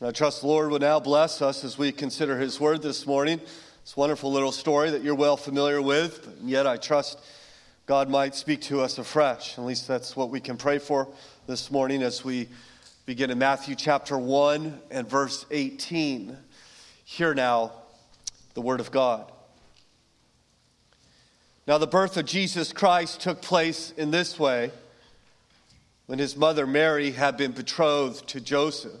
And I trust the Lord will now bless us as we consider His Word this morning. It's a wonderful little story that you're well familiar with, and yet I trust God might speak to us afresh. At least that's what we can pray for this morning as we begin in Matthew chapter 1 and verse 18. Hear now the Word of God. Now, the birth of Jesus Christ took place in this way when his mother Mary had been betrothed to Joseph.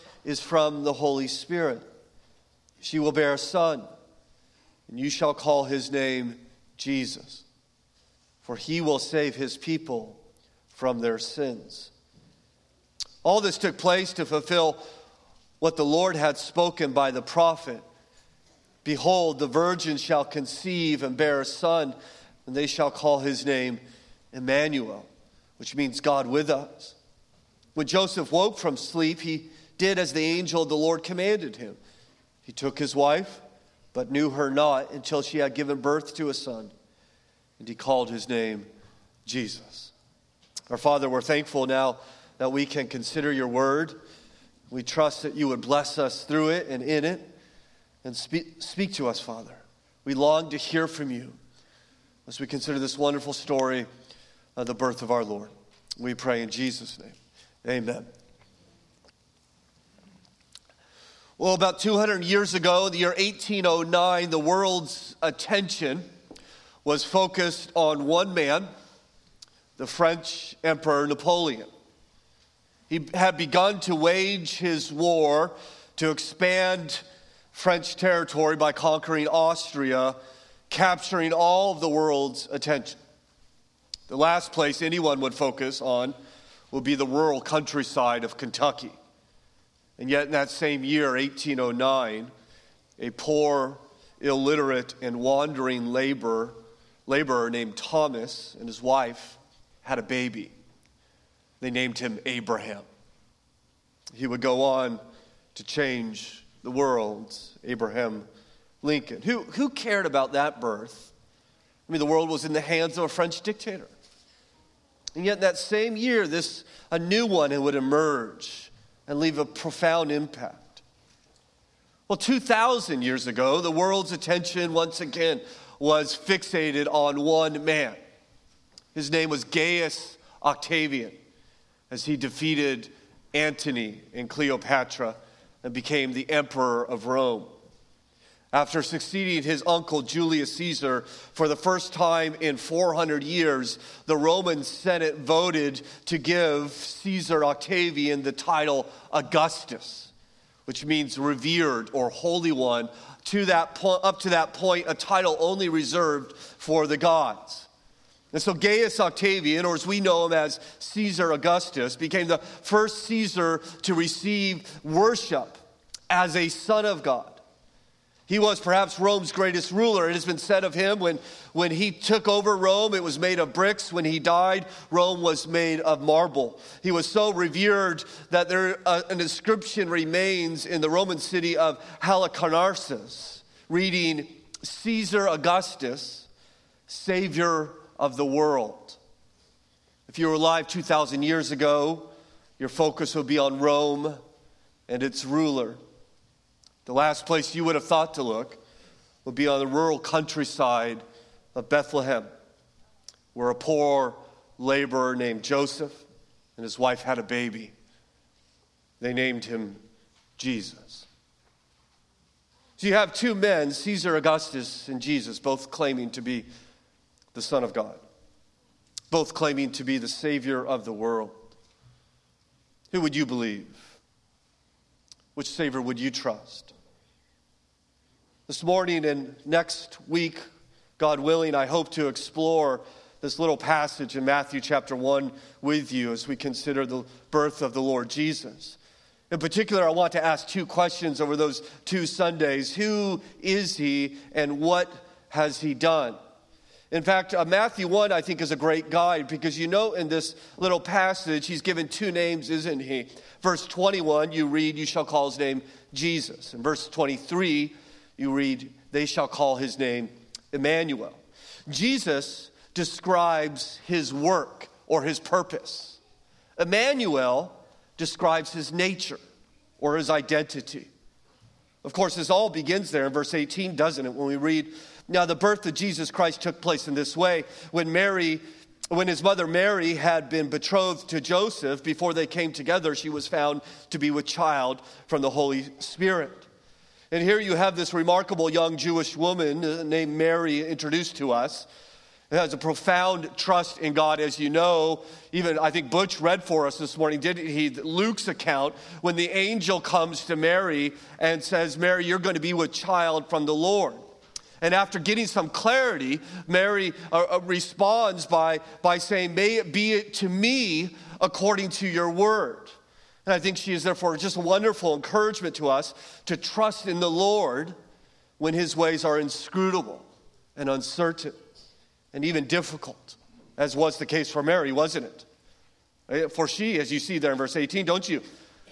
is from the Holy Spirit. She will bear a son, and you shall call his name Jesus, for he will save his people from their sins. All this took place to fulfill what the Lord had spoken by the prophet Behold, the virgin shall conceive and bear a son, and they shall call his name Emmanuel, which means God with us. When Joseph woke from sleep, he did as the angel of the Lord commanded him. He took his wife, but knew her not until she had given birth to a son, and he called his name Jesus. Our Father, we're thankful now that we can consider your word. We trust that you would bless us through it and in it and speak, speak to us, Father. We long to hear from you as we consider this wonderful story of the birth of our Lord. We pray in Jesus' name. Amen. Well, about 200 years ago, the year 1809, the world's attention was focused on one man, the French Emperor Napoleon. He had begun to wage his war to expand French territory by conquering Austria, capturing all of the world's attention. The last place anyone would focus on would be the rural countryside of Kentucky. And yet, in that same year, 1809, a poor, illiterate, and wandering laborer, laborer named Thomas and his wife had a baby. They named him Abraham. He would go on to change the world, Abraham Lincoln. Who, who cared about that birth? I mean, the world was in the hands of a French dictator. And yet, that same year, this a new one would emerge and leave a profound impact. Well, 2,000 years ago, the world's attention once again was fixated on one man. His name was Gaius Octavian as he defeated Antony and Cleopatra and became the emperor of Rome. After succeeding his uncle Julius Caesar for the first time in 400 years, the Roman Senate voted to give Caesar Octavian the title Augustus, which means revered or holy one. To that po- up to that point, a title only reserved for the gods. And so Gaius Octavian, or as we know him as Caesar Augustus, became the first Caesar to receive worship as a son of God. He was perhaps Rome's greatest ruler. It has been said of him when, when he took over Rome, it was made of bricks. When he died, Rome was made of marble. He was so revered that there, uh, an inscription remains in the Roman city of Halicarnassus, reading Caesar Augustus, Savior of the world. If you were alive 2,000 years ago, your focus would be on Rome and its ruler. The last place you would have thought to look would be on the rural countryside of Bethlehem, where a poor laborer named Joseph and his wife had a baby. They named him Jesus. So you have two men, Caesar Augustus and Jesus, both claiming to be the Son of God, both claiming to be the Savior of the world. Who would you believe? Which Savior would you trust? This morning and next week, God willing, I hope to explore this little passage in Matthew chapter 1 with you as we consider the birth of the Lord Jesus. In particular, I want to ask two questions over those two Sundays Who is he and what has he done? In fact, uh, Matthew 1, I think, is a great guide because you know in this little passage, he's given two names, isn't he? Verse 21, you read, You shall call his name Jesus. In verse 23, you read, They shall call his name Emmanuel. Jesus describes his work or his purpose. Emmanuel describes his nature or his identity. Of course, this all begins there in verse 18, doesn't it? When we read, Now the birth of Jesus Christ took place in this way. When Mary, when his mother Mary had been betrothed to Joseph, before they came together, she was found to be with child from the Holy Spirit. And here you have this remarkable young Jewish woman named Mary introduced to us has a profound trust in God, as you know. Even I think Butch read for us this morning, didn't he? Luke's account when the angel comes to Mary and says, Mary, you're going to be with child from the Lord. And after getting some clarity, Mary uh, uh, responds by, by saying, May it be it to me according to your word. And I think she is therefore just a wonderful encouragement to us to trust in the Lord when his ways are inscrutable and uncertain and even difficult, as was the case for Mary, wasn't it? Eh, for she, as you see there in verse 18, don't you?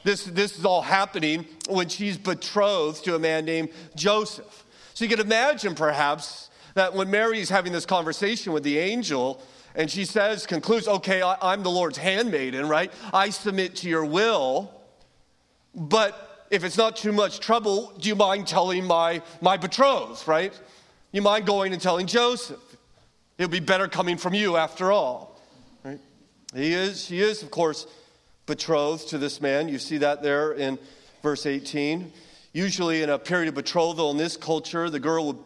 This, this is all happening when she's betrothed to a man named Joseph. So you can imagine, perhaps, that when Mary is having this conversation with the angel, and she says, concludes, okay, I, am the Lord's handmaiden, right? I submit to your will. But if it's not too much trouble, do you mind telling my, my betrothed, right? You mind going and telling Joseph? It'll be better coming from you after all. Right? He is, she is, of course, betrothed to this man. You see that there in verse 18. Usually, in a period of betrothal in this culture, the girl would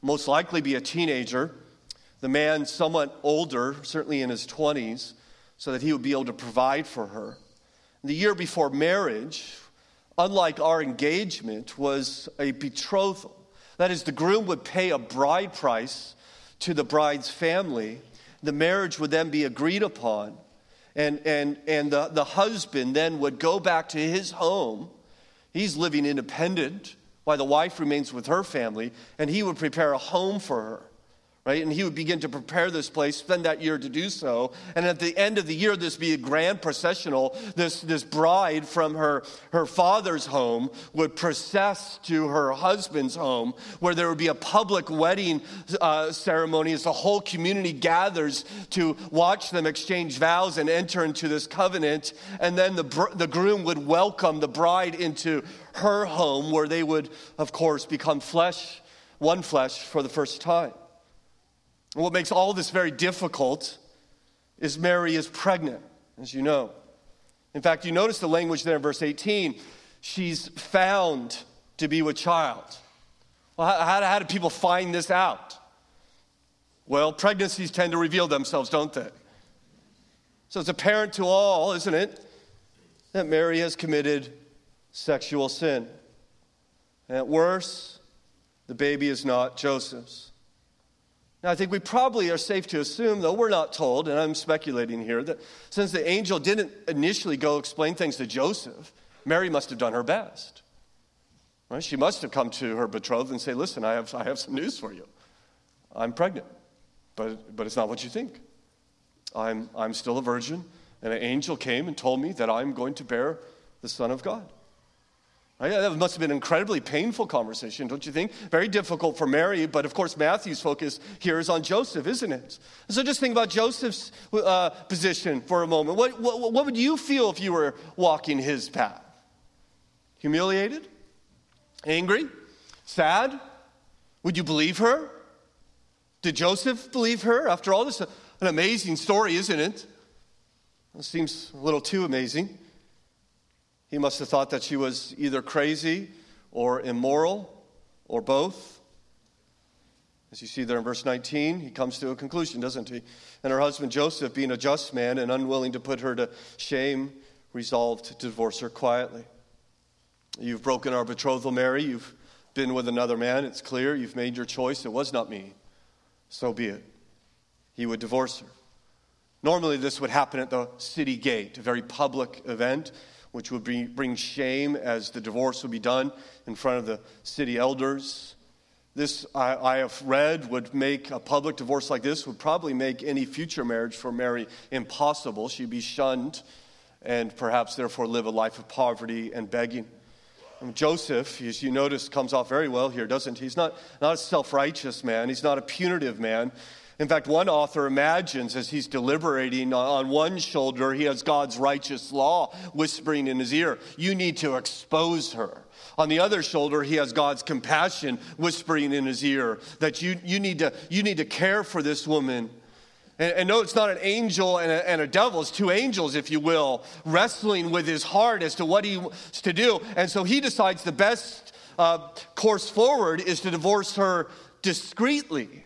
most likely be a teenager, the man somewhat older, certainly in his 20s, so that he would be able to provide for her. The year before marriage, unlike our engagement, was a betrothal. That is, the groom would pay a bride price to the bride's family. The marriage would then be agreed upon. And, and, and the, the husband then would go back to his home. He's living independent while the wife remains with her family, and he would prepare a home for her right? And he would begin to prepare this place, spend that year to do so. And at the end of the year, this be a grand processional. This, this bride from her, her father's home would process to her husband's home, where there would be a public wedding uh, ceremony as the whole community gathers to watch them exchange vows and enter into this covenant. And then the, the groom would welcome the bride into her home, where they would, of course, become flesh, one flesh for the first time. And what makes all this very difficult is Mary is pregnant, as you know. In fact, you notice the language there in verse 18. She's found to be with child. Well, how, how do people find this out? Well, pregnancies tend to reveal themselves, don't they? So it's apparent to all, isn't it, that Mary has committed sexual sin. And at worst, the baby is not Joseph's. Now, I think we probably are safe to assume, though we're not told, and I'm speculating here, that since the angel didn't initially go explain things to Joseph, Mary must have done her best. Right? She must have come to her betrothed and say, Listen, I have, I have some news for you. I'm pregnant, but, but it's not what you think. I'm, I'm still a virgin, and an angel came and told me that I'm going to bear the Son of God. That must have been an incredibly painful conversation, don't you think? Very difficult for Mary, but of course, Matthew's focus here is on Joseph, isn't it? So just think about Joseph's uh, position for a moment. What, what, what would you feel if you were walking his path? Humiliated? Angry? Sad? Would you believe her? Did Joseph believe her? After all, this is an amazing story, isn't it? It seems a little too amazing. He must have thought that she was either crazy or immoral or both. As you see there in verse 19, he comes to a conclusion, doesn't he? And her husband Joseph, being a just man and unwilling to put her to shame, resolved to divorce her quietly. You've broken our betrothal, Mary. You've been with another man. It's clear. You've made your choice. It was not me. So be it. He would divorce her. Normally, this would happen at the city gate, a very public event which would be, bring shame as the divorce would be done in front of the city elders. This, I, I, have read, would make a public divorce like this, would probably make any future marriage for Mary impossible. She'd be shunned and perhaps therefore live a life of poverty and begging. And Joseph, as you notice, comes off very well here, doesn't he? He's not, not a self righteous man, he's not a punitive man. In fact, one author imagines as he's deliberating on one shoulder, he has God's righteous law whispering in his ear, You need to expose her. On the other shoulder, he has God's compassion whispering in his ear that you, you, need, to, you need to care for this woman. And, and no, it's not an angel and a, and a devil, it's two angels, if you will, wrestling with his heart as to what he wants to do. And so he decides the best uh, course forward is to divorce her discreetly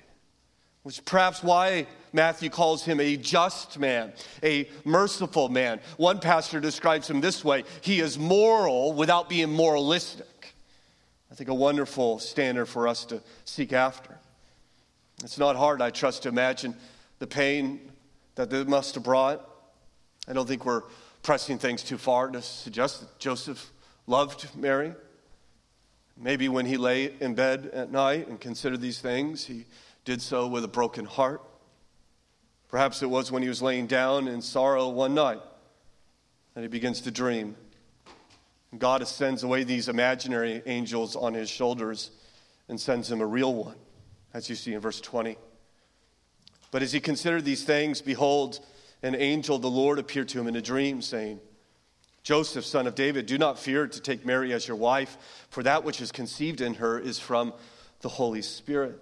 which is perhaps why Matthew calls him a just man, a merciful man. One pastor describes him this way he is moral without being moralistic. I think a wonderful standard for us to seek after. It's not hard, I trust, to imagine the pain that they must have brought. I don't think we're pressing things too far to suggest that Joseph loved Mary. Maybe when he lay in bed at night and considered these things, he did so with a broken heart. Perhaps it was when he was laying down in sorrow one night that he begins to dream. God sends away these imaginary angels on his shoulders and sends him a real one, as you see in verse 20. But as he considered these things, behold, an angel the Lord appeared to him in a dream, saying, Joseph, son of David, do not fear to take Mary as your wife, for that which is conceived in her is from the Holy Spirit.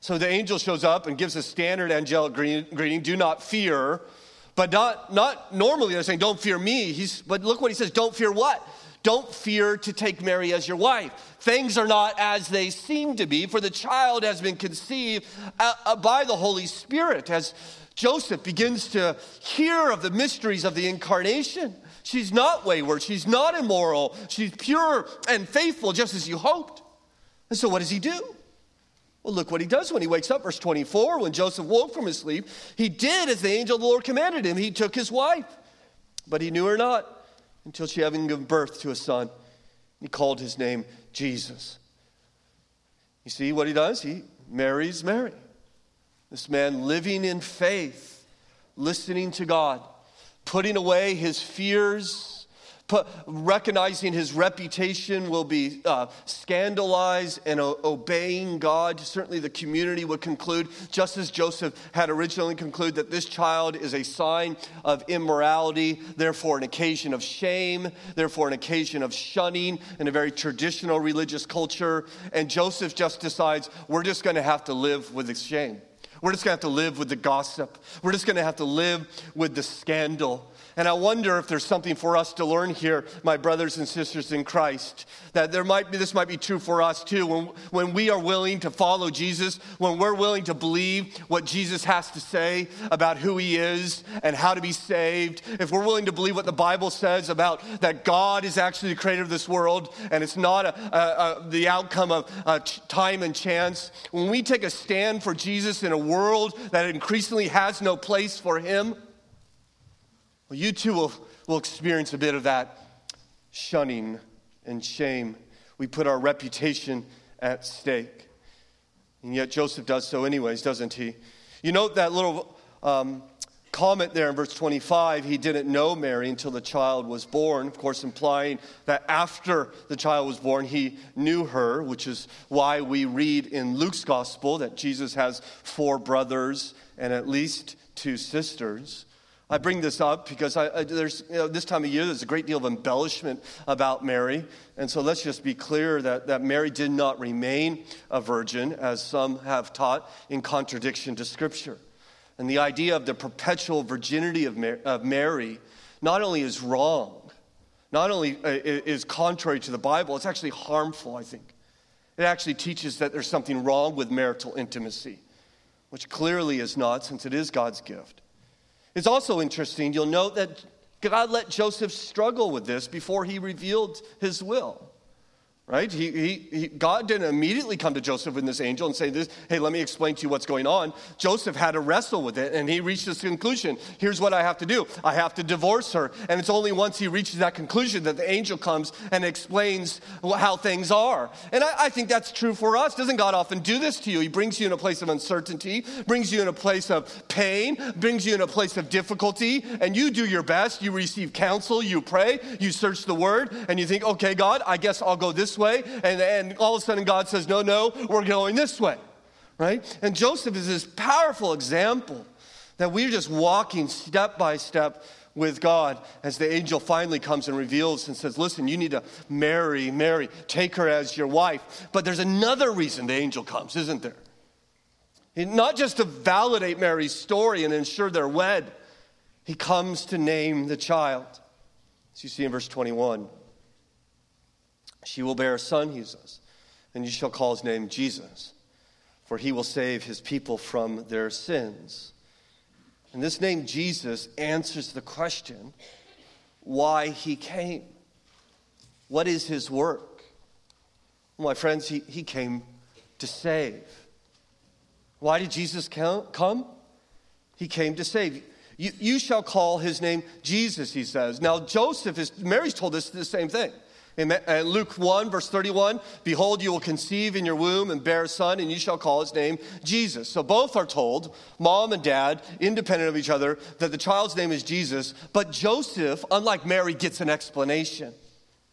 So the angel shows up and gives a standard angelic greeting do not fear. But not, not normally they're saying, don't fear me. He's, but look what he says don't fear what? Don't fear to take Mary as your wife. Things are not as they seem to be, for the child has been conceived uh, uh, by the Holy Spirit. As Joseph begins to hear of the mysteries of the incarnation, she's not wayward, she's not immoral, she's pure and faithful, just as you hoped. And so, what does he do? Well, look what he does when he wakes up. Verse 24 when Joseph woke from his sleep, he did as the angel of the Lord commanded him. He took his wife, but he knew her not until she having given birth to a son. He called his name Jesus. You see what he does? He marries Mary. This man living in faith, listening to God, putting away his fears recognizing his reputation will be uh, scandalized and o- obeying God. Certainly, the community would conclude, just as Joseph had originally concluded, that this child is a sign of immorality, therefore, an occasion of shame, therefore, an occasion of shunning in a very traditional religious culture. And Joseph just decides, we're just going to have to live with this shame. We're just going to have to live with the gossip. We're just going to have to live with the scandal. And I wonder if there's something for us to learn here, my brothers and sisters in Christ, that there might be, this might be true for us too. When, when we are willing to follow Jesus, when we're willing to believe what Jesus has to say about who he is and how to be saved, if we're willing to believe what the Bible says about that God is actually the creator of this world and it's not a, a, a, the outcome of uh, time and chance, when we take a stand for Jesus in a world that increasingly has no place for him, well, you too will, will experience a bit of that shunning and shame. We put our reputation at stake. And yet Joseph does so, anyways, doesn't he? You note that little um, comment there in verse 25 he didn't know Mary until the child was born, of course, implying that after the child was born, he knew her, which is why we read in Luke's gospel that Jesus has four brothers and at least two sisters. I bring this up because I, I, there's, you know, this time of year there's a great deal of embellishment about Mary. And so let's just be clear that, that Mary did not remain a virgin, as some have taught, in contradiction to Scripture. And the idea of the perpetual virginity of Mary, of Mary not only is wrong, not only uh, is contrary to the Bible, it's actually harmful, I think. It actually teaches that there's something wrong with marital intimacy, which clearly is not, since it is God's gift. It's also interesting, you'll note that God let Joseph struggle with this before he revealed his will. Right? He, he, he, God didn't immediately come to Joseph and this angel and say, this, Hey, let me explain to you what's going on. Joseph had to wrestle with it, and he reached this conclusion Here's what I have to do I have to divorce her. And it's only once he reaches that conclusion that the angel comes and explains how things are. And I, I think that's true for us. Doesn't God often do this to you? He brings you in a place of uncertainty, brings you in a place of pain, brings you in a place of difficulty, and you do your best. You receive counsel, you pray, you search the word, and you think, Okay, God, I guess I'll go this way. And, and all of a sudden, God says, No, no, we're going this way, right? And Joseph is this powerful example that we're just walking step by step with God as the angel finally comes and reveals and says, Listen, you need to marry Mary, take her as your wife. But there's another reason the angel comes, isn't there? Not just to validate Mary's story and ensure they're wed, he comes to name the child. As you see in verse 21. She will bear a son, he says, and you shall call his name Jesus, for he will save his people from their sins. And this name Jesus answers the question why he came. What is his work? My friends, he, he came to save. Why did Jesus come? He came to save. You, you shall call his name Jesus, he says. Now, Joseph is, Mary's told us the same thing. In uh, Luke 1, verse 31, behold, you will conceive in your womb and bear a son, and you shall call his name Jesus. So both are told, mom and dad, independent of each other, that the child's name is Jesus. But Joseph, unlike Mary, gets an explanation.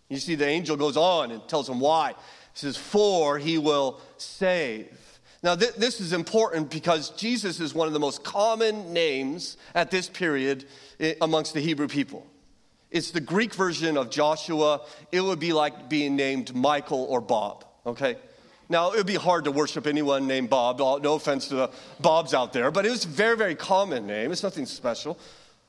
You see, the angel goes on and tells him why. He says, For he will save. Now, th- this is important because Jesus is one of the most common names at this period eh, amongst the Hebrew people. It's the Greek version of Joshua. It would be like being named Michael or Bob, okay? Now, it would be hard to worship anyone named Bob. No offense to the Bobs out there, but it was a very, very common name. It's nothing special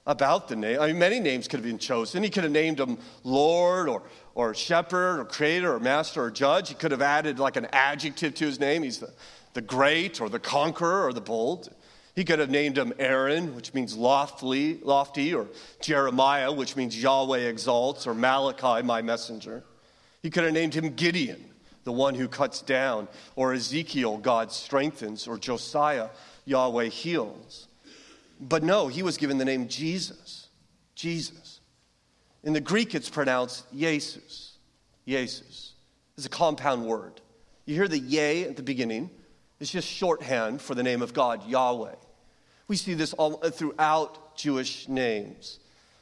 about the name. I mean, many names could have been chosen. He could have named him Lord or, or Shepherd or Creator or Master or Judge. He could have added like an adjective to his name. He's the, the great or the conqueror or the bold. He could have named him Aaron, which means lofty, lofty, or Jeremiah, which means Yahweh exalts, or Malachi, my messenger. He could have named him Gideon, the one who cuts down, or Ezekiel, God strengthens, or Josiah, Yahweh heals. But no, he was given the name Jesus. Jesus. In the Greek, it's pronounced Jesus. Jesus. It's a compound word. You hear the yay at the beginning, it's just shorthand for the name of God, Yahweh. We see this all throughout Jewish names.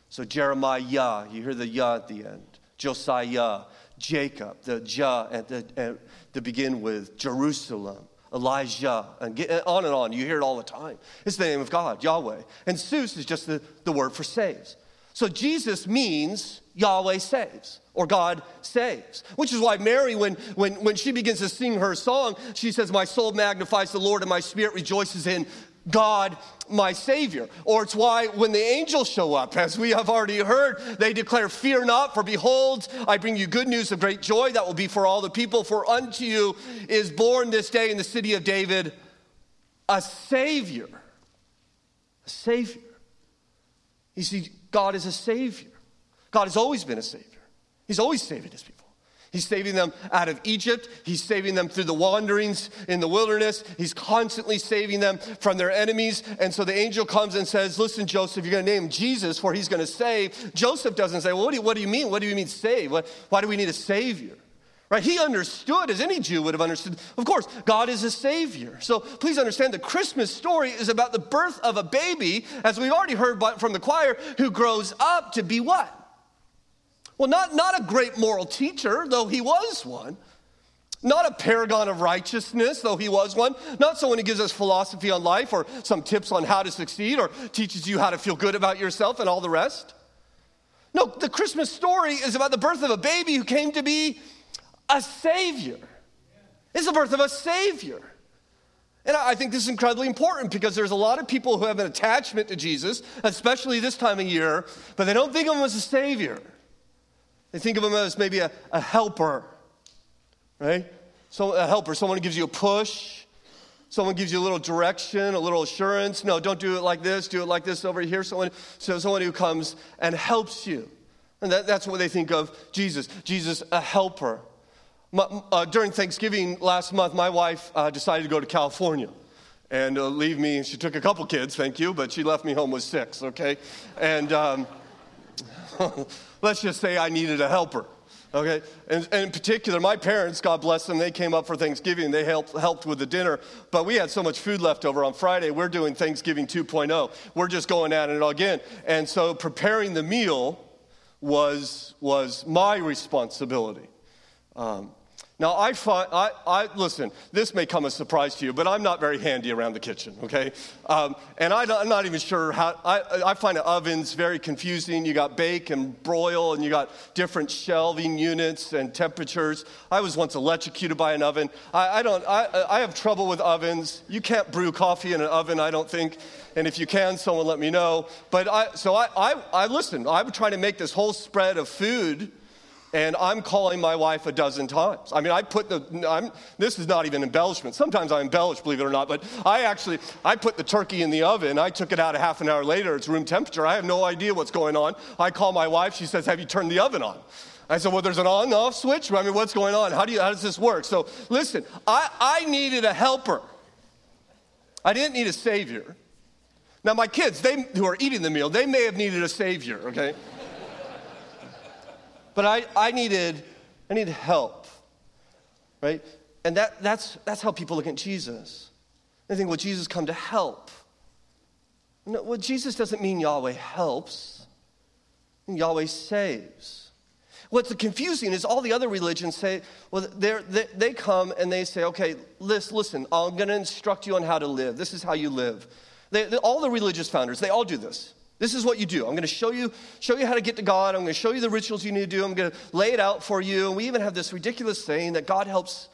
So Jeremiah, you hear the Yah at the end. Josiah, Jacob, the Jah at the, at the begin with, Jerusalem, Elijah, and get, on and on. You hear it all the time. It's the name of God, Yahweh. And Sus is just the, the word for saves. So Jesus means Yahweh saves or God saves. Which is why Mary, when, when, when she begins to sing her song, she says, My soul magnifies the Lord and my spirit rejoices in God my Savior. Or it's why when the angels show up, as we have already heard, they declare, Fear not, for behold, I bring you good news of great joy that will be for all the people. For unto you is born this day in the city of David a Savior. A Savior. You see, God is a Savior. God has always been a Savior, He's always saving His people. He's saving them out of Egypt. He's saving them through the wanderings in the wilderness. He's constantly saving them from their enemies. And so the angel comes and says, Listen, Joseph, you're going to name Jesus for he's going to save. Joseph doesn't say, Well, what do you, what do you mean? What do you mean save? What, why do we need a savior? Right? He understood, as any Jew would have understood. Of course, God is a savior. So please understand the Christmas story is about the birth of a baby, as we've already heard from the choir, who grows up to be what? Well, not, not a great moral teacher, though he was one. Not a paragon of righteousness, though he was one. Not someone who gives us philosophy on life or some tips on how to succeed or teaches you how to feel good about yourself and all the rest. No, the Christmas story is about the birth of a baby who came to be a savior. It's the birth of a savior. And I think this is incredibly important because there's a lot of people who have an attachment to Jesus, especially this time of year, but they don't think of him as a savior. They think of him as maybe a, a helper, right? So a helper, someone who gives you a push, someone gives you a little direction, a little assurance. No, don't do it like this, do it like this over here. Someone, so someone who comes and helps you. And that, that's what they think of Jesus. Jesus, a helper. My, uh, during Thanksgiving last month, my wife uh, decided to go to California and uh, leave me. She took a couple kids, thank you, but she left me home with six, okay? And um, let's just say I needed a helper. Okay, and, and, in particular, my parents, God bless them, they came up for Thanksgiving. They helped, helped with the dinner, but we had so much food left over on Friday. We're doing Thanksgiving 2.0. We're just going at it again. And so preparing the meal was, was my responsibility. Um, now, I find, I, I, listen, this may come as a surprise to you, but I'm not very handy around the kitchen, okay? Um, and I, am not even sure how, I, I find ovens very confusing. You got bake and broil, and you got different shelving units and temperatures. I was once electrocuted by an oven. I, I don't, I, I have trouble with ovens. You can't brew coffee in an oven, I don't think. And if you can, someone let me know. But I, so I, I, I listen, I'm trying to make this whole spread of food and I'm calling my wife a dozen times. I mean, I put the, I'm, this is not even embellishment. Sometimes I embellish, believe it or not, but I actually, I put the turkey in the oven. I took it out a half an hour later. It's room temperature. I have no idea what's going on. I call my wife. She says, have you turned the oven on? I said, well, there's an on-off switch. I mean, what's going on? How, do you, how does this work? So listen, I, I needed a helper. I didn't need a savior. Now, my kids, they who are eating the meal, they may have needed a savior, okay? But I, I needed, I needed help, right? And that, that's, that's how people look at Jesus. They think, well, Jesus come to help. No, well, Jesus doesn't mean Yahweh helps. Yahweh saves. What's confusing is all the other religions say, well, they they come and they say, okay, listen, listen I'm going to instruct you on how to live. This is how you live. They, they, all the religious founders, they all do this. This is what you do. I'm going to show you, show you how to get to God. I'm going to show you the rituals you need to do. I'm going to lay it out for you. And we even have this ridiculous saying that God helps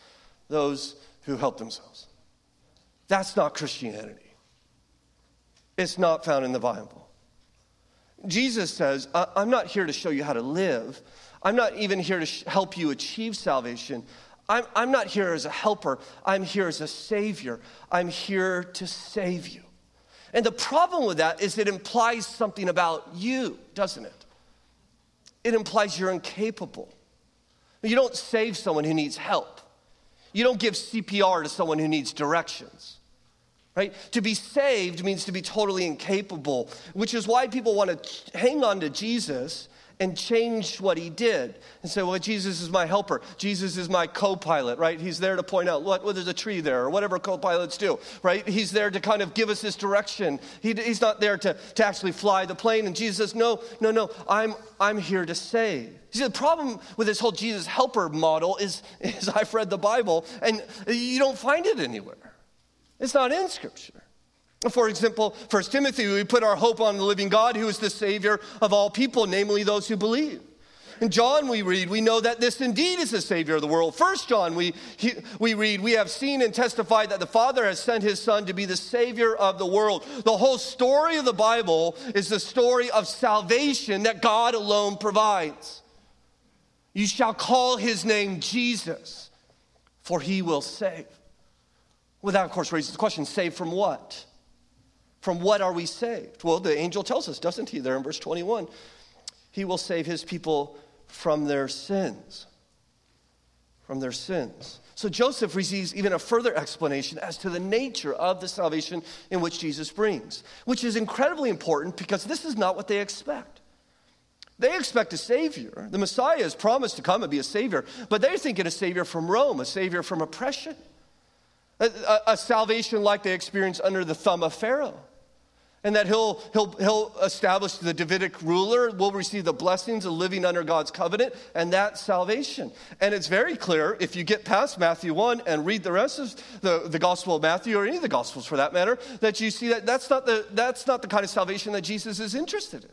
those who help themselves. That's not Christianity. It's not found in the Bible. Jesus says, I'm not here to show you how to live. I'm not even here to help you achieve salvation. I'm, I'm not here as a helper. I'm here as a savior. I'm here to save you. And the problem with that is it implies something about you, doesn't it? It implies you're incapable. You don't save someone who needs help. You don't give CPR to someone who needs directions. Right? To be saved means to be totally incapable, which is why people want to hang on to Jesus and change what he did and say, well, Jesus is my helper. Jesus is my co pilot, right? He's there to point out what, well, there's a tree there or whatever co pilots do, right? He's there to kind of give us his direction. He, he's not there to, to actually fly the plane. And Jesus says, no, no, no, I'm, I'm here to save. See, the problem with this whole Jesus helper model is, is I've read the Bible and you don't find it anywhere. It's not in Scripture. For example, 1 Timothy, we put our hope on the living God who is the Savior of all people, namely those who believe. In John, we read, we know that this indeed is the Savior of the world. First John, we, he, we read, we have seen and testified that the Father has sent his Son to be the Savior of the world. The whole story of the Bible is the story of salvation that God alone provides. You shall call his name Jesus, for he will save. Well, that, of course, raises the question save from what? From what are we saved? Well, the angel tells us, doesn't he, there in verse 21? He will save his people from their sins. From their sins. So Joseph receives even a further explanation as to the nature of the salvation in which Jesus brings, which is incredibly important because this is not what they expect. They expect a savior. The Messiah is promised to come and be a savior, but they're thinking a savior from Rome, a savior from oppression, a, a, a salvation like they experienced under the thumb of Pharaoh and that he'll, he'll, he'll establish the Davidic ruler, will receive the blessings of living under God's covenant, and that salvation. And it's very clear if you get past Matthew 1 and read the rest of the, the Gospel of Matthew, or any of the Gospels for that matter, that you see that that's not, the, that's not the kind of salvation that Jesus is interested in.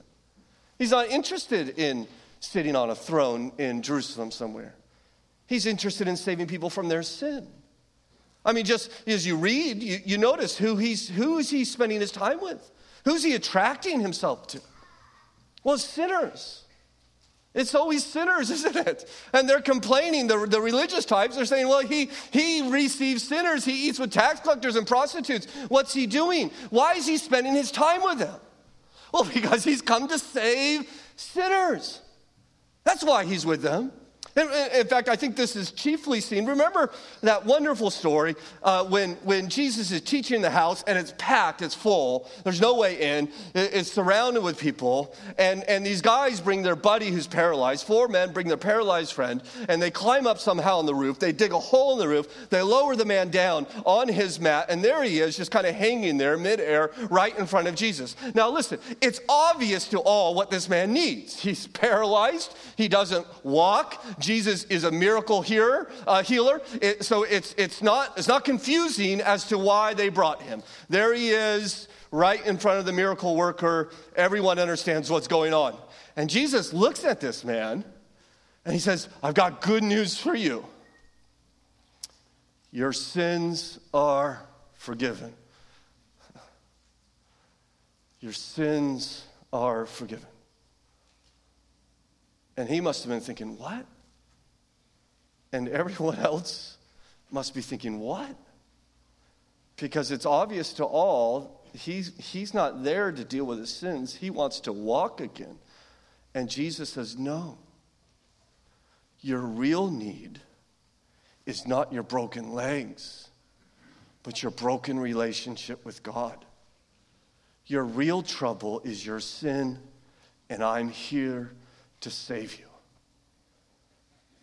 He's not interested in sitting on a throne in Jerusalem somewhere, he's interested in saving people from their sin. I mean, just as you read, you, you notice who he's who is he spending his time with? Who's he attracting himself to? Well, sinners. It's always sinners, isn't it? And they're complaining, the, the religious types are saying, well, he, he receives sinners. He eats with tax collectors and prostitutes. What's he doing? Why is he spending his time with them? Well, because he's come to save sinners. That's why he's with them. In fact, I think this is chiefly seen. Remember that wonderful story uh, when, when Jesus is teaching the house and it's packed, it's full, there's no way in, it's surrounded with people, and, and these guys bring their buddy who's paralyzed, four men bring their paralyzed friend, and they climb up somehow on the roof. They dig a hole in the roof, they lower the man down on his mat, and there he is, just kind of hanging there midair right in front of Jesus. Now, listen, it's obvious to all what this man needs. He's paralyzed, he doesn't walk. Jesus is a miracle healer. Uh, healer. It, so it's, it's, not, it's not confusing as to why they brought him. There he is, right in front of the miracle worker. Everyone understands what's going on. And Jesus looks at this man and he says, I've got good news for you. Your sins are forgiven. Your sins are forgiven. And he must have been thinking, What? And everyone else must be thinking, What? Because it's obvious to all, he's, he's not there to deal with his sins. He wants to walk again. And Jesus says, No. Your real need is not your broken legs, but your broken relationship with God. Your real trouble is your sin, and I'm here to save you.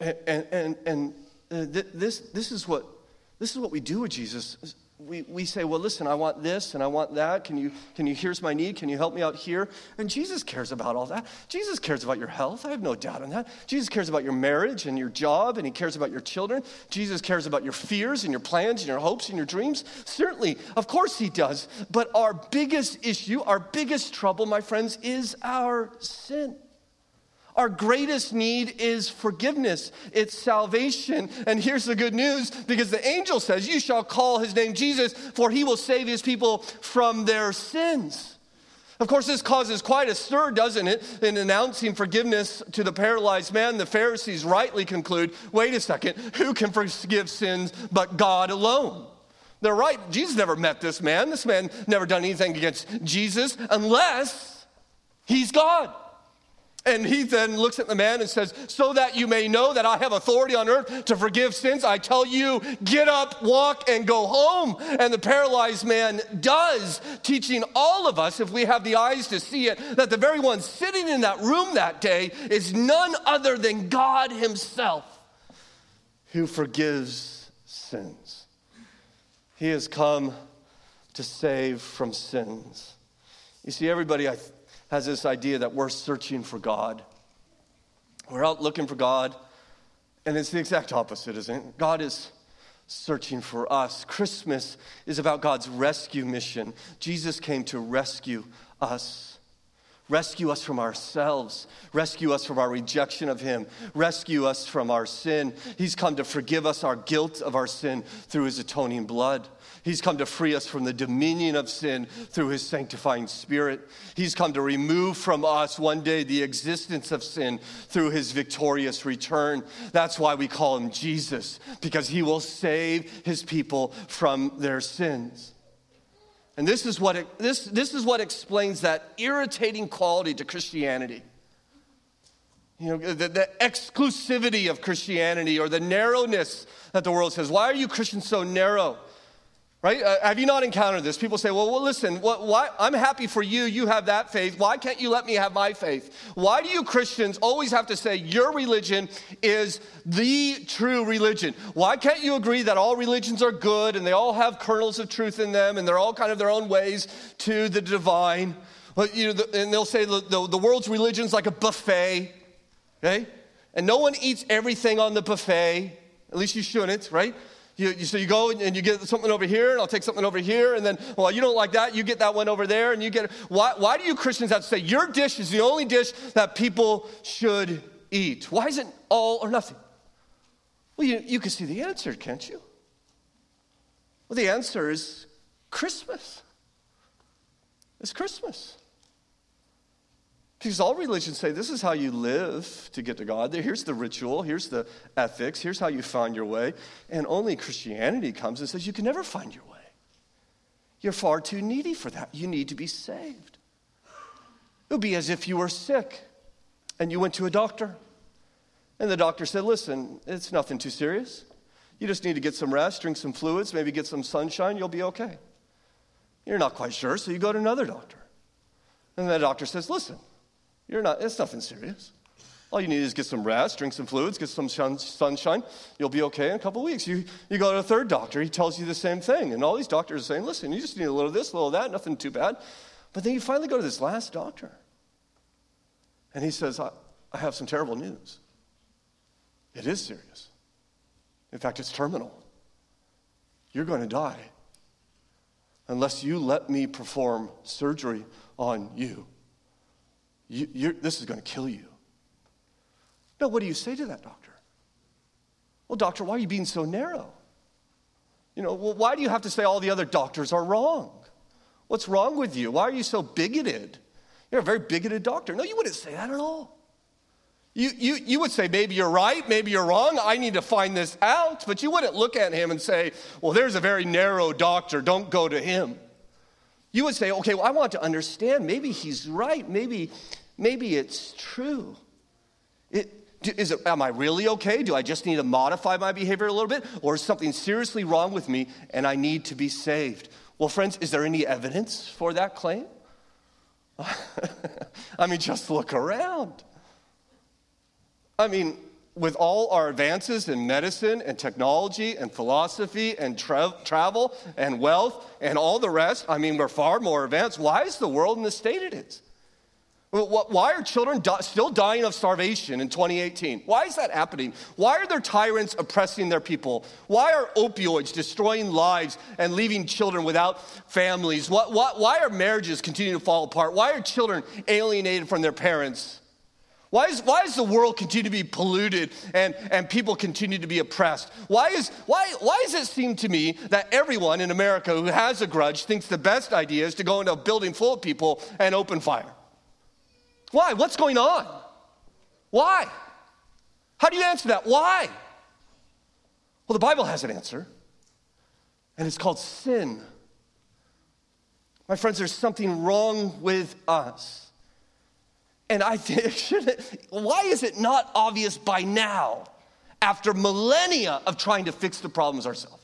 And, and, and, uh, this, this, is what, this is what we do with Jesus. We, we say, well, listen, I want this and I want that. Can you, can you, here's my need. Can you help me out here? And Jesus cares about all that. Jesus cares about your health. I have no doubt on that. Jesus cares about your marriage and your job, and He cares about your children. Jesus cares about your fears and your plans and your hopes and your dreams. Certainly, of course, He does. But our biggest issue, our biggest trouble, my friends, is our sin. Our greatest need is forgiveness, it's salvation. And here's the good news because the angel says, You shall call his name Jesus, for he will save his people from their sins. Of course, this causes quite a stir, doesn't it? In announcing forgiveness to the paralyzed man, the Pharisees rightly conclude wait a second, who can forgive sins but God alone? They're right. Jesus never met this man. This man never done anything against Jesus unless he's God. And he then looks at the man and says, So that you may know that I have authority on earth to forgive sins, I tell you, get up, walk, and go home. And the paralyzed man does, teaching all of us, if we have the eyes to see it, that the very one sitting in that room that day is none other than God Himself who forgives sins. He has come to save from sins. You see, everybody, I has this idea that we're searching for God. We're out looking for God, and it's the exact opposite, isn't it? God is searching for us. Christmas is about God's rescue mission. Jesus came to rescue us. Rescue us from ourselves. Rescue us from our rejection of Him. Rescue us from our sin. He's come to forgive us our guilt of our sin through His atoning blood. He's come to free us from the dominion of sin through his sanctifying spirit. He's come to remove from us one day the existence of sin through his victorious return. That's why we call him Jesus, because he will save his people from their sins. And this is what, it, this, this is what explains that irritating quality to Christianity. You know, the, the, exclusivity of Christianity or the narrowness that the world says. Why are you Christians so narrow? Right? Uh, have you not encountered this? People say, well, well listen, what, why, I'm happy for you. You have that faith. Why can't you let me have my faith? Why do you Christians always have to say your religion is the true religion? Why can't you agree that all religions are good and they all have kernels of truth in them and they're all kind of their own ways to the divine? You know, the, and they'll say the, the, the world's religion's like a buffet, okay? And no one eats everything on the buffet. At least you shouldn't, right? You, you, so you go and you get something over here, and I'll take something over here, and then, well, you don't like that, you get that one over there, and you get. Why, why do you Christians have to say your dish is the only dish that people should eat? Why is it all or nothing? Well, you, you can see the answer, can't you? Well, the answer is Christmas. It's Christmas. Because all religions say this is how you live to get to God. Here's the ritual, here's the ethics, here's how you find your way. And only Christianity comes and says you can never find your way. You're far too needy for that. You need to be saved. It would be as if you were sick and you went to a doctor And the doctor said, Listen, it's nothing too serious. You just need to get some rest, drink some fluids, maybe get some sunshine, you'll be okay. You're not quite sure, so you go to another doctor. And the doctor says, Listen, you're not, it's nothing serious. All you need is get some rest, drink some fluids, get some sunshine. You'll be okay in a couple weeks. You, you go to a third doctor, he tells you the same thing. And all these doctors are saying, listen, you just need a little of this, a little of that, nothing too bad. But then you finally go to this last doctor. And he says, I, I have some terrible news. It is serious. In fact, it's terminal. You're going to die unless you let me perform surgery on you. You this is going to kill you. Now, what do you say to that doctor? Well, doctor, why are you being so narrow? You know, well, why do you have to say all the other doctors are wrong? What's wrong with you? Why are you so bigoted? You're a very bigoted doctor. No, you wouldn't say that at all. You, you, you would say, maybe you're right, maybe you're wrong, I need to find this out. But you wouldn't look at him and say, well, there's a very narrow doctor, don't go to him. You would say, okay, well, I want to understand. Maybe he's right, maybe, maybe it's true. It, is it, am I really okay? Do I just need to modify my behavior a little bit? Or is something seriously wrong with me and I need to be saved? Well, friends, is there any evidence for that claim? I mean, just look around. I mean, with all our advances in medicine and technology and philosophy and tra- travel and wealth and all the rest, I mean, we're far more advanced. Why is the world in the state it is? Why are children still dying of starvation in 2018? Why is that happening? Why are there tyrants oppressing their people? Why are opioids destroying lives and leaving children without families? Why are marriages continuing to fall apart? Why are children alienated from their parents? Why, is, why does the world continue to be polluted and, and people continue to be oppressed? Why, is, why, why does it seem to me that everyone in America who has a grudge thinks the best idea is to go into a building full of people and open fire? Why? What's going on? Why? How do you answer that? Why? Well, the Bible has an answer, and it's called sin. My friends, there's something wrong with us. And I think, why is it not obvious by now, after millennia of trying to fix the problems ourselves,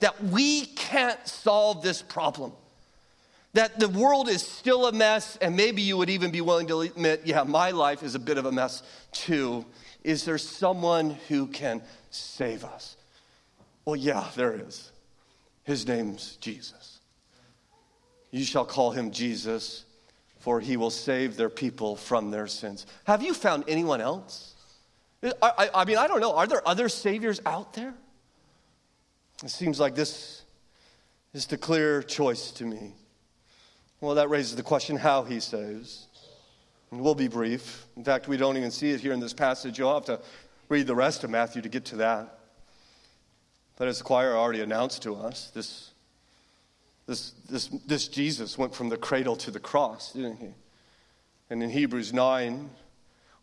that we can't solve this problem? that the world is still a mess, and maybe you would even be willing to admit, yeah, my life is a bit of a mess too. Is there someone who can save us? Well, yeah, there is. His name's Jesus. You shall call him Jesus, for he will save their people from their sins. Have you found anyone else? I, I, I mean, I don't know. Are there other saviors out there? It seems like this is the clear choice to me. Well, that raises the question how he saves. And we'll be brief. In fact, we don't even see it here in this passage. You'll have to read the rest of Matthew to get to that. But as the choir already announced to us, this, this, this, this Jesus went from the cradle to the cross, didn't he? And in Hebrews 9,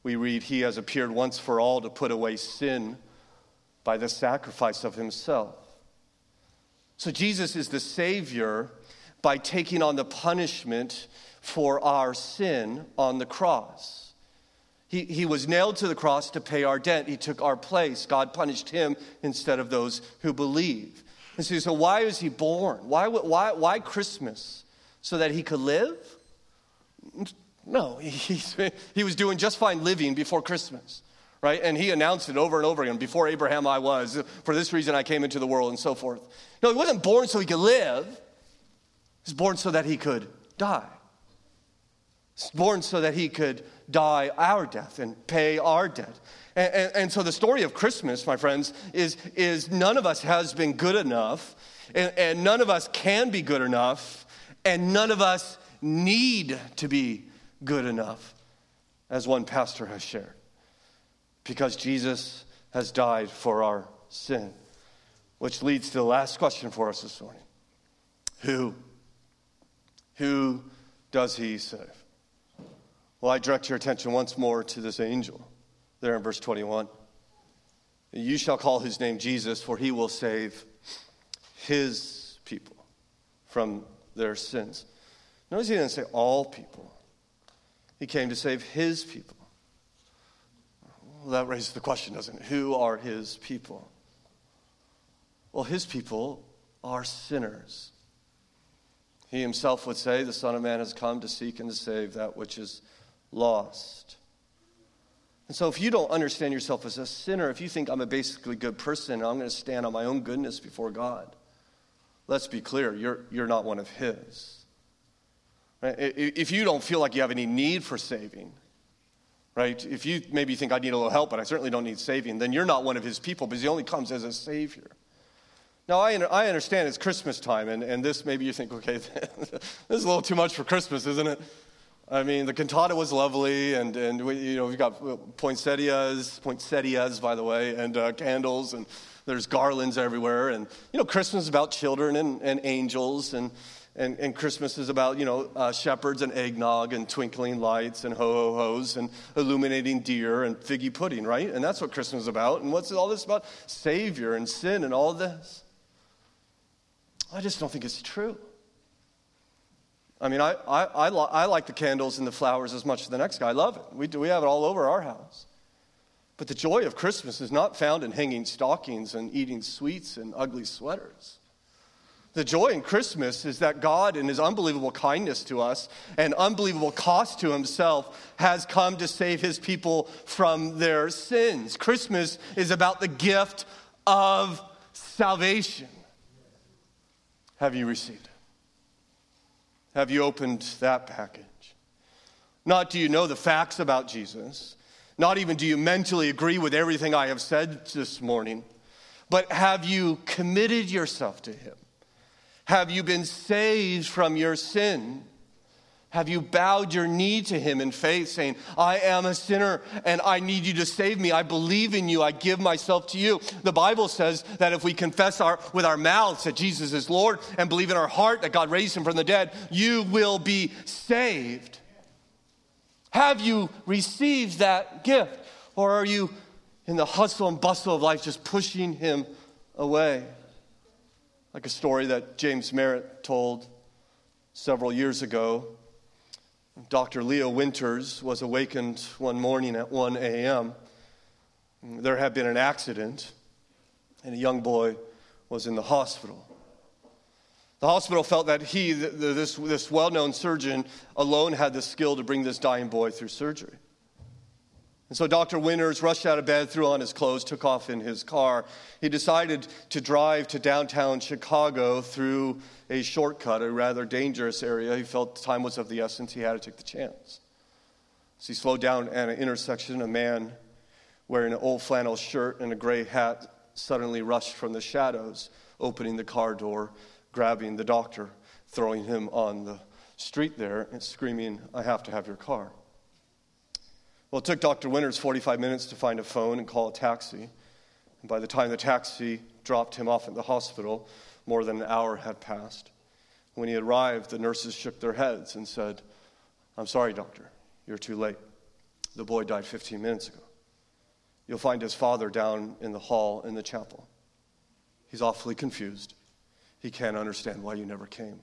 we read, He has appeared once for all to put away sin by the sacrifice of Himself. So Jesus is the Savior by taking on the punishment for our sin on the cross. He, he was nailed to the cross to pay our debt. He took our place. God punished him instead of those who believe. And so, why was he born? Why, why, why Christmas? So that he could live? No, he, he was doing just fine living before Christmas, right? And he announced it over and over again before Abraham I was. For this reason I came into the world and so forth. No, he wasn't born so he could live. He was born so that he could die. Born so that he could die our death and pay our debt. And, and, and, so the story of Christmas, my friends, is, is none of us has been good enough, and, and none of us can be good enough, and none of us need to be good enough, as one pastor has shared, because Jesus has died for our sin. Which leads to the last question for us this morning Who who does he save? Well, I direct your attention once more to this angel there in verse 21. You shall call his name Jesus, for he will save his people from their sins. Notice he didn't say all people, he came to save his people. Well, that raises the question, doesn't it? Who are his people? Well, his people are sinners. He himself would say, The Son of Man has come to seek and to save that which is lost. And so, if you don't understand yourself as a sinner, if you think I'm a basically good person and I'm going to stand on my own goodness before God, let's be clear, you're, you're not one of His. If you don't feel like you have any need for saving, right? If you maybe think I need a little help, but I certainly don't need saving, then you're not one of His people because He only comes as a Savior. Now, I, I understand it's Christmas time, and, and this maybe you think, okay, this is a little too much for Christmas, isn't it? I mean, the cantata was lovely, and, and we, you know, we've got poinsettias, poinsettias, by the way, and uh, candles, and there's garlands everywhere. And, you know, Christmas is about children and, and angels, and, and, and Christmas is about, you know, uh, shepherds and eggnog and twinkling lights and ho-ho-hos and illuminating deer and figgy pudding, right? And that's what Christmas is about. And what's all this about? Savior and sin and all this. I just don't think it's true. I mean, I, I, I, I, like the candles and the flowers as much as the next guy. I love it. We, do, we have it all over our house. But the joy of Christmas is not found in hanging stockings and eating sweets and ugly sweaters. The joy in Christmas is that God, in His unbelievable kindness to us and unbelievable cost to Himself, has come to save His people from their sins. Christmas is about the gift of salvation. Have you received it? Have you opened that package? Not do you know the facts about Jesus, not even do you mentally agree with everything I have said this morning, but have you committed yourself to Him? Have you been saved from your sin? Have you bowed your knee to him in faith, saying, I am a sinner and I need you to save me? I believe in you. I give myself to you. The Bible says that if we confess our, with our mouths that Jesus is Lord and believe in our heart that God raised him from the dead, you will be saved. Have you received that gift? Or are you in the hustle and bustle of life just pushing him away? Like a story that James Merritt told several years ago Dr. Leo Winters was awakened one morning at 1 a.m. There had been an accident, and a young boy was in the hospital. The hospital felt that he, this, this well known surgeon, alone had the skill to bring this dying boy through surgery. And so Dr. Winters rushed out of bed, threw on his clothes, took off in his car. He decided to drive to downtown Chicago through a shortcut, a rather dangerous area. He felt time was of the essence. He had to take the chance. As he slowed down at an intersection, a man wearing an old flannel shirt and a gray hat suddenly rushed from the shadows, opening the car door, grabbing the doctor, throwing him on the street there, and screaming, I have to have your car. Well, it took Dr. Winters 45 minutes to find a phone and call a taxi. And by the time the taxi dropped him off at the hospital, more than an hour had passed. When he arrived, the nurses shook their heads and said, I'm sorry, doctor, you're too late. The boy died 15 minutes ago. You'll find his father down in the hall in the chapel. He's awfully confused. He can't understand why you never came.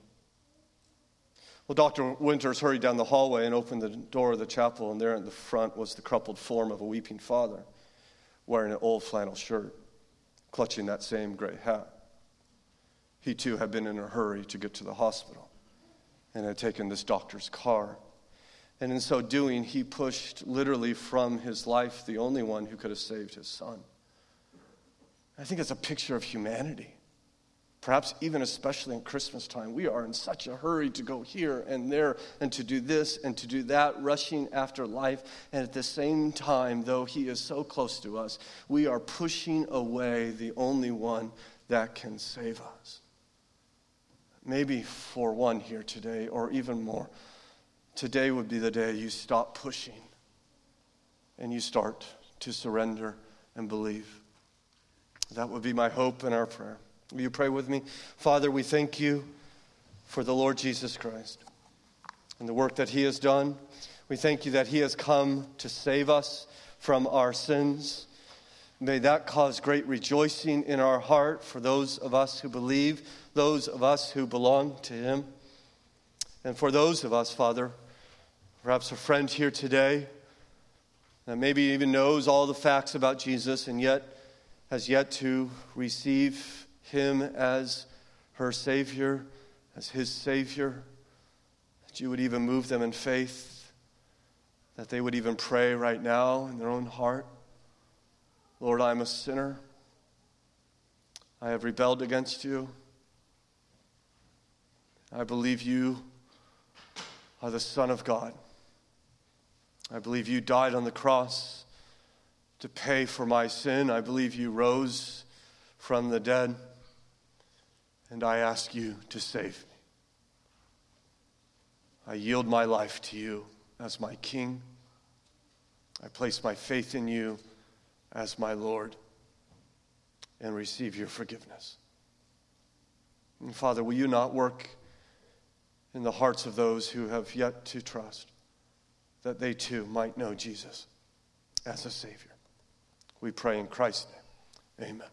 Well, Dr. Winters hurried down the hallway and opened the door of the chapel, and there in the front was the crumpled form of a weeping father wearing an old flannel shirt, clutching that same gray hat. He too had been in a hurry to get to the hospital and had taken this doctor's car. And in so doing, he pushed literally from his life the only one who could have saved his son. I think it's a picture of humanity. Perhaps even especially in Christmas time, we are in such a hurry to go here and there and to do this and to do that, rushing after life. And at the same time, though He is so close to us, we are pushing away the only one that can save us. Maybe for one here today, or even more, today would be the day you stop pushing and you start to surrender and believe. That would be my hope and our prayer. Will you pray with me? Father, we thank you for the Lord Jesus Christ and the work that he has done. We thank you that he has come to save us from our sins. May that cause great rejoicing in our heart for those of us who believe, those of us who belong to him. And for those of us, Father, perhaps a friend here today that maybe even knows all the facts about Jesus and yet has yet to receive him as her Savior, as his Savior, that you would even move them in faith, that they would even pray right now in their own heart Lord, I'm a sinner. I have rebelled against you. I believe you are the Son of God. I believe you died on the cross to pay for my sin. I believe you rose from the dead. And I ask you to save me. I yield my life to you as my King. I place my faith in you as my Lord and receive your forgiveness. And Father, will you not work in the hearts of those who have yet to trust that they too might know Jesus as a Savior? We pray in Christ's name. Amen.